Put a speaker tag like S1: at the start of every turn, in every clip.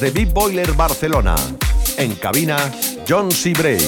S1: desde Big Boiler Barcelona. En cabina, John C. Bray.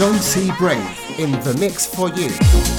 S2: John C. Brave in the mix for you.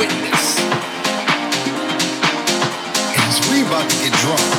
S3: Witness. And we about to get drunk.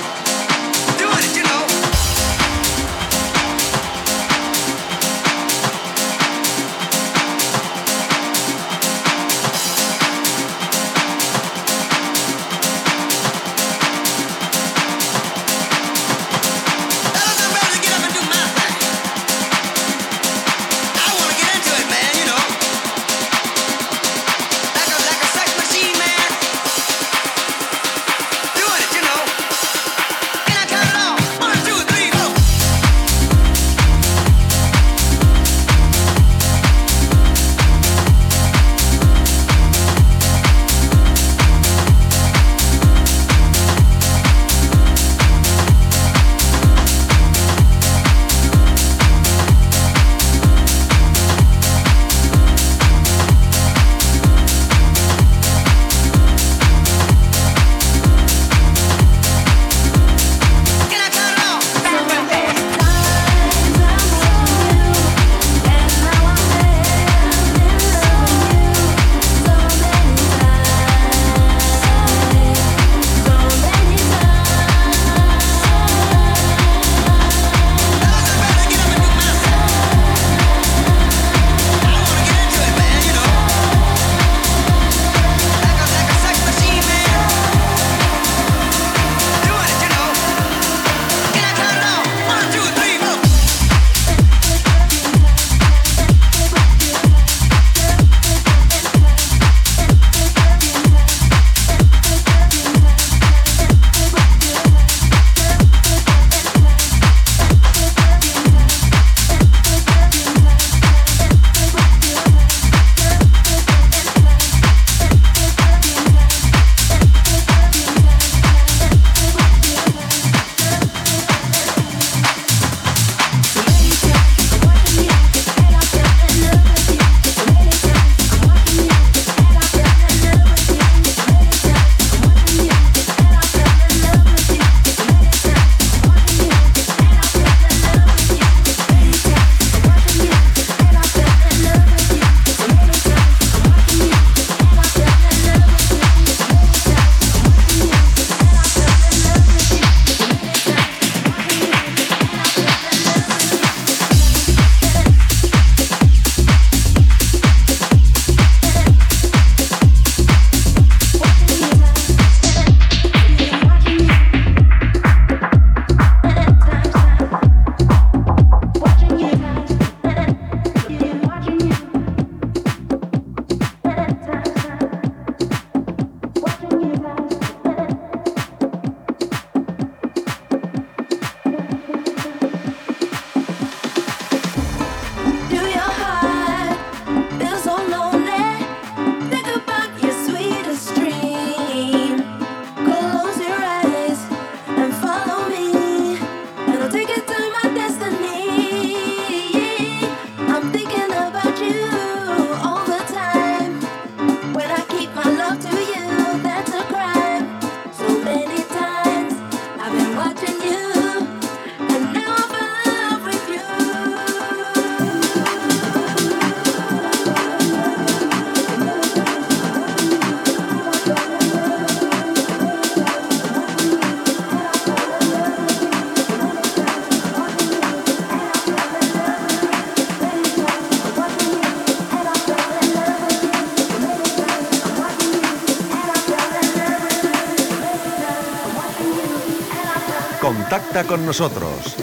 S1: Con nosotros.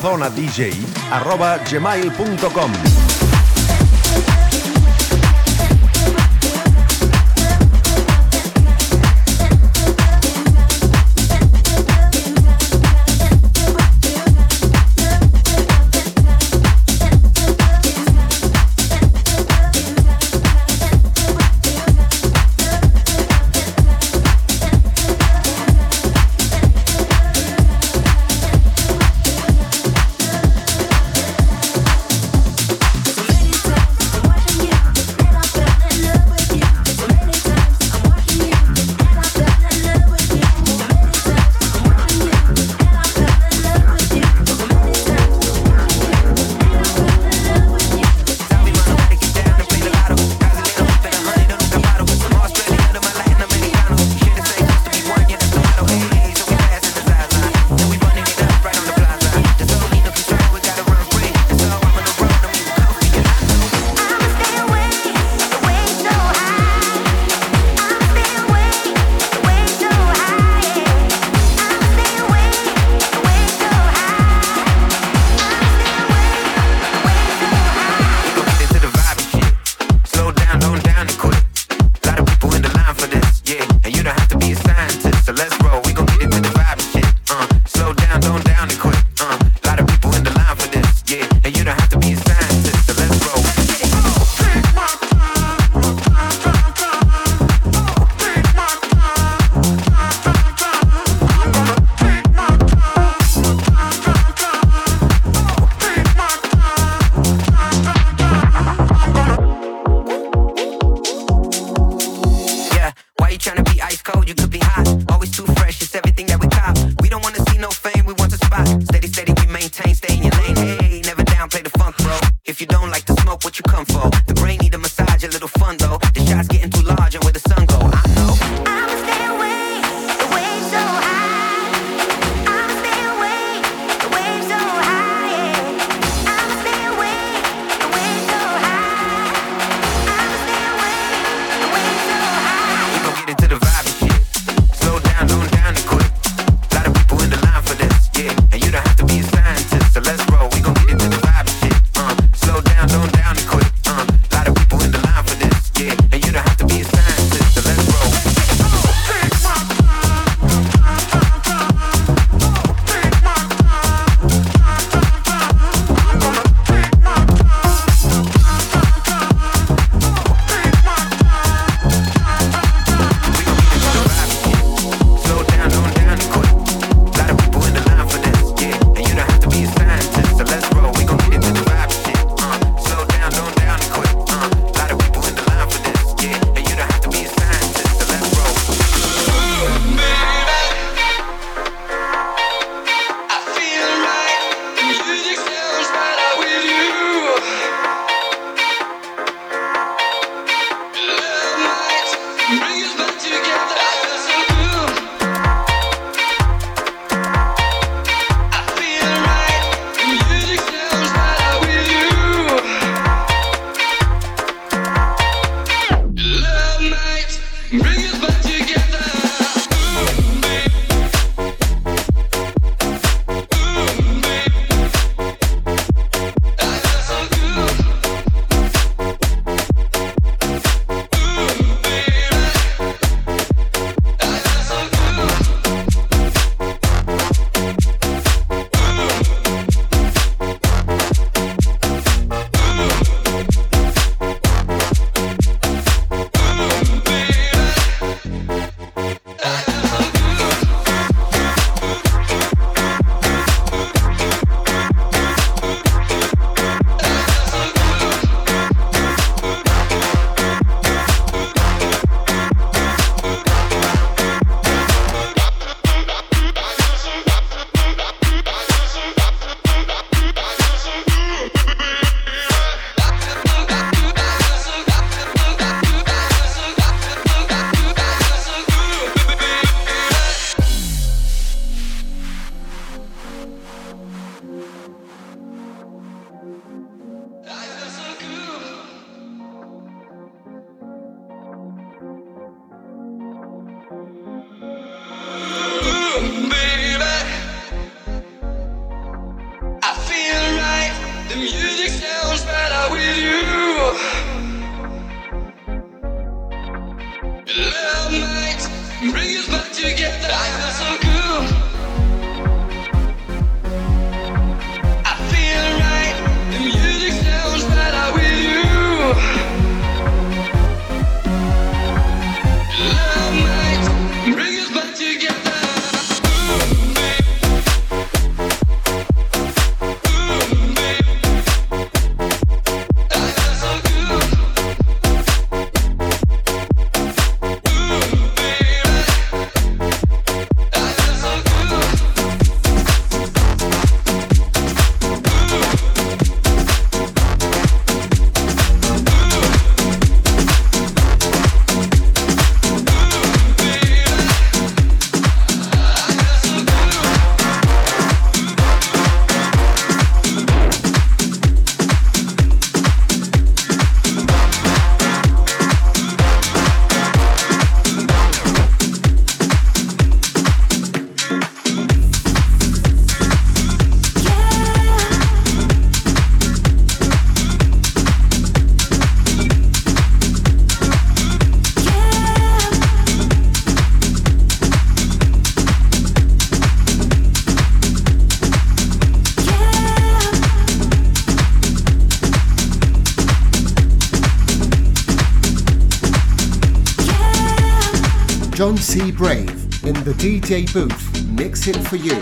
S1: szonadj
S3: C. Brave in the DJ booth, mix it for you.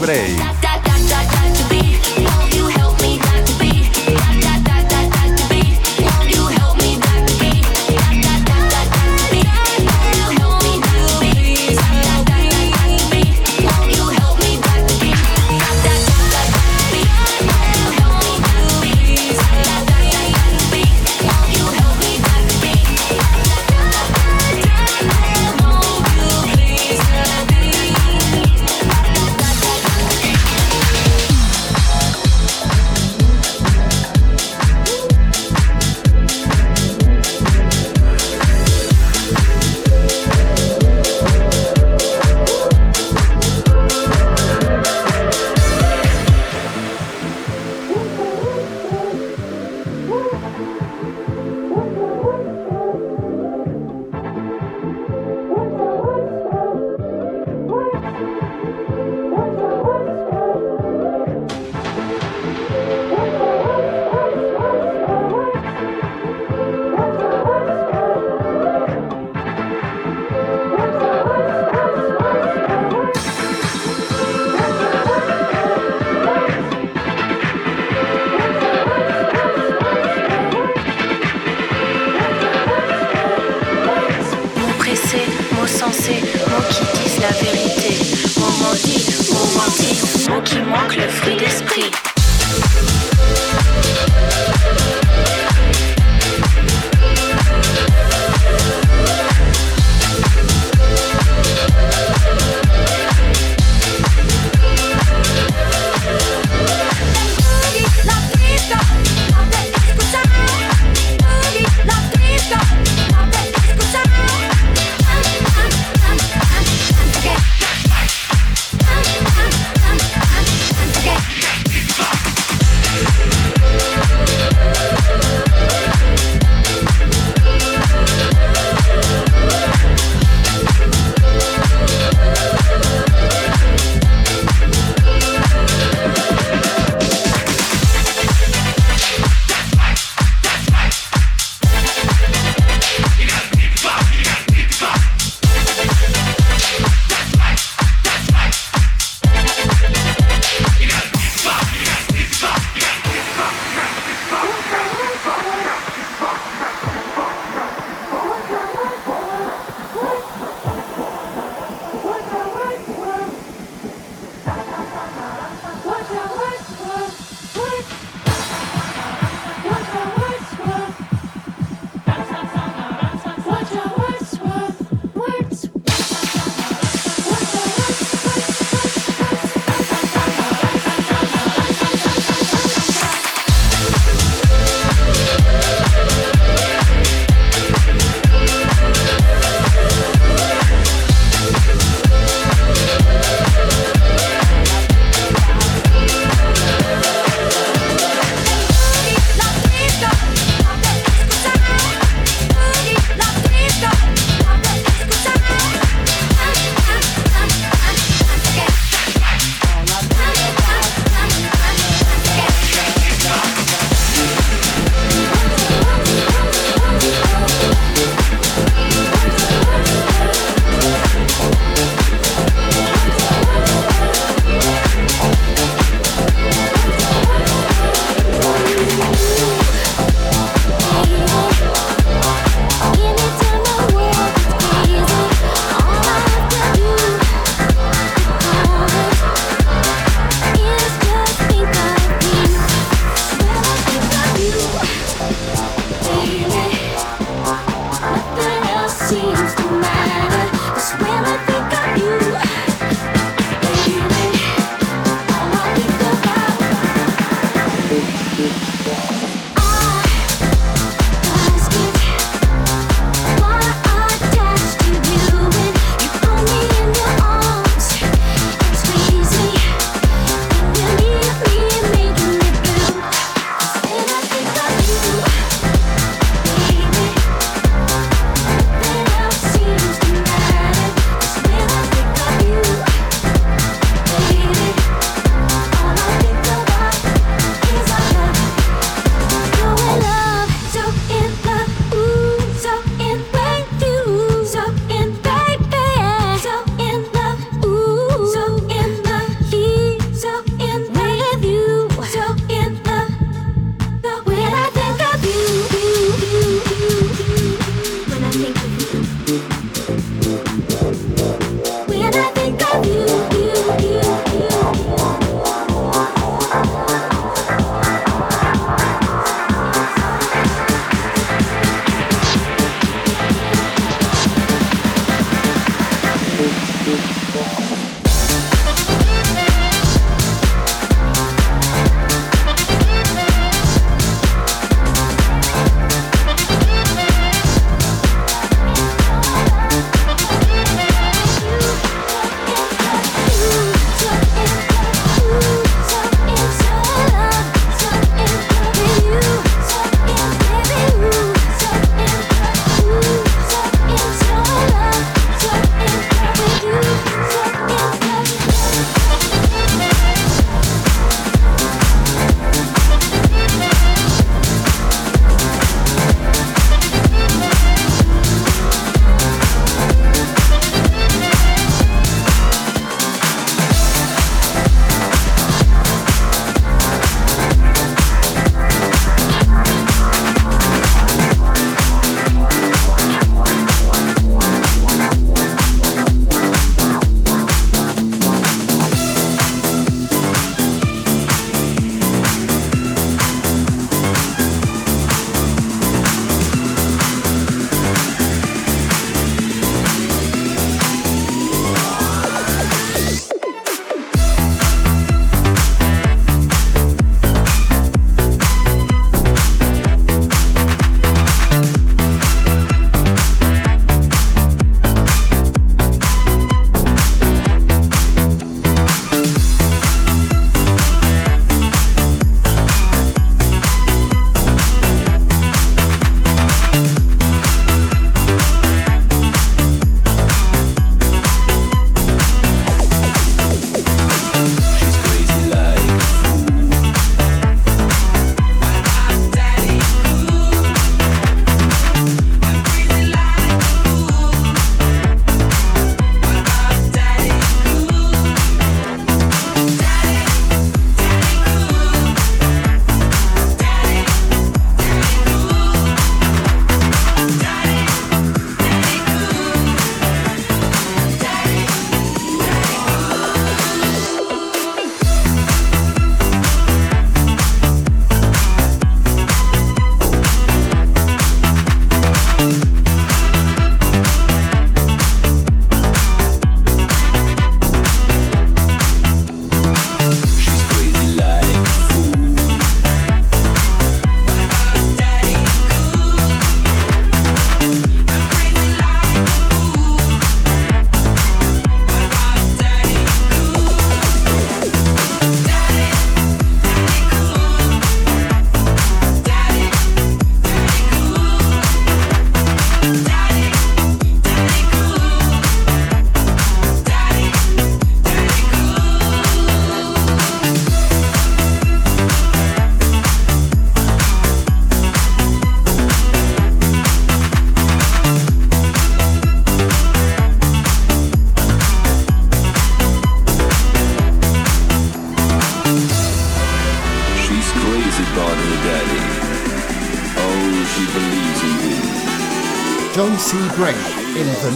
S3: John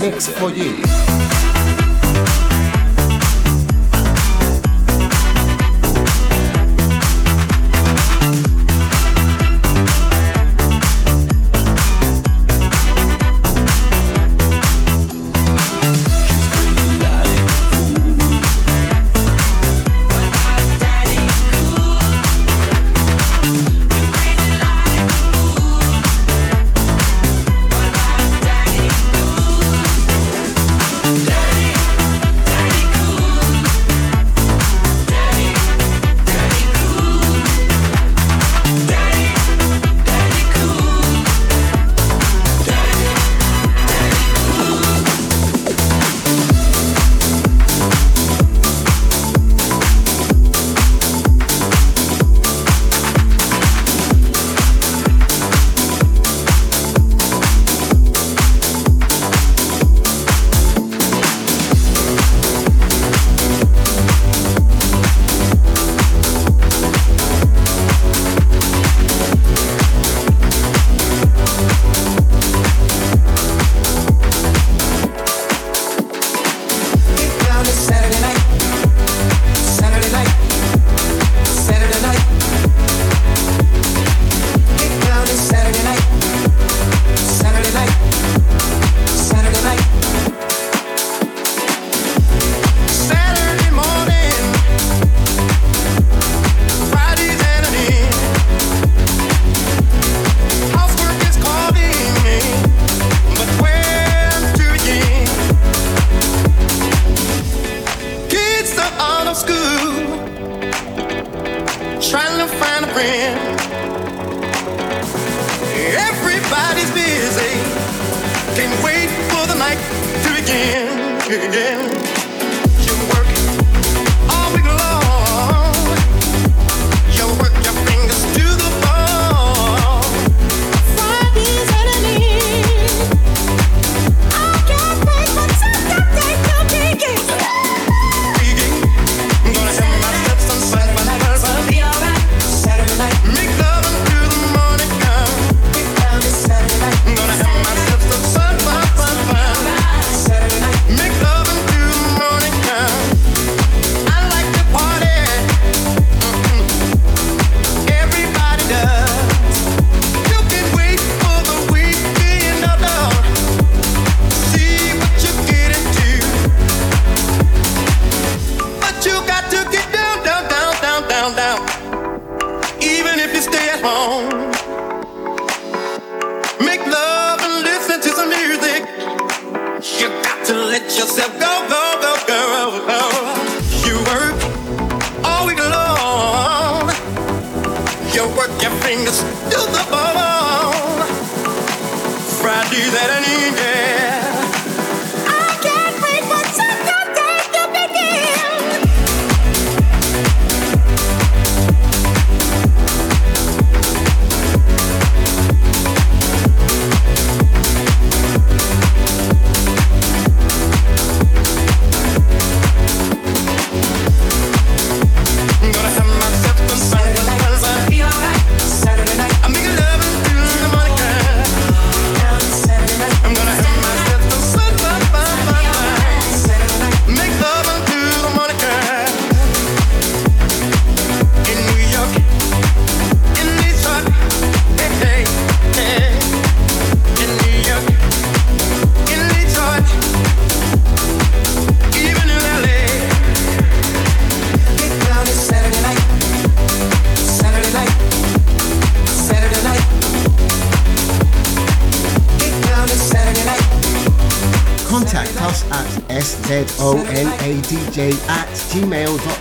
S4: in the
S5: yourself, go, go. dj at gmail.com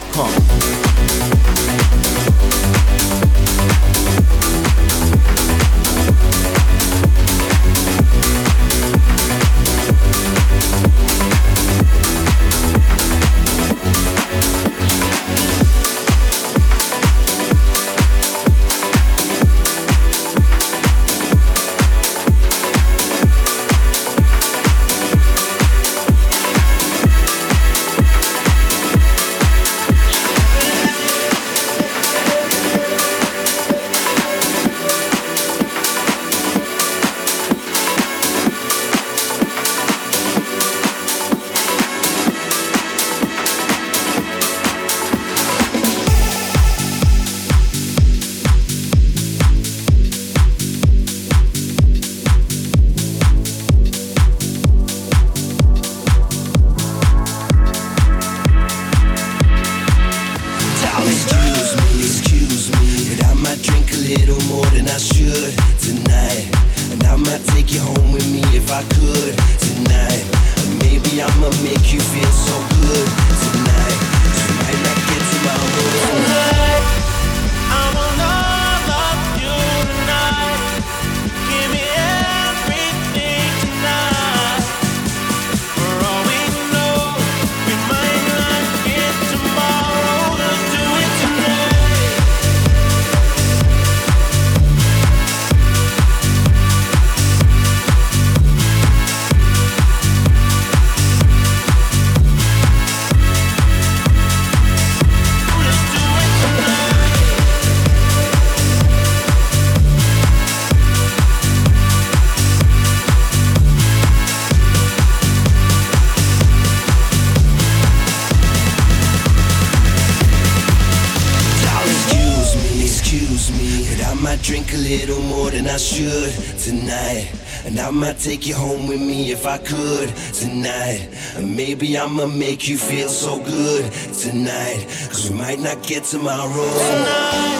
S5: take you home with me if I could tonight. And maybe I'ma make you feel so good tonight. Cause we might not get tomorrow. Tonight,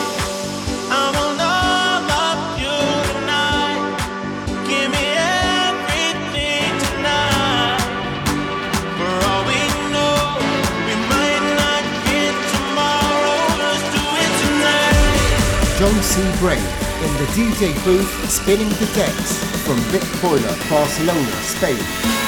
S6: I want all of you tonight. Give me everything tonight. For all we know, we might not get tomorrow. Let's do it tonight.
S7: John C. Brave in the DJ booth spinning the decks from VIP Boiler, Barcelona, Spain.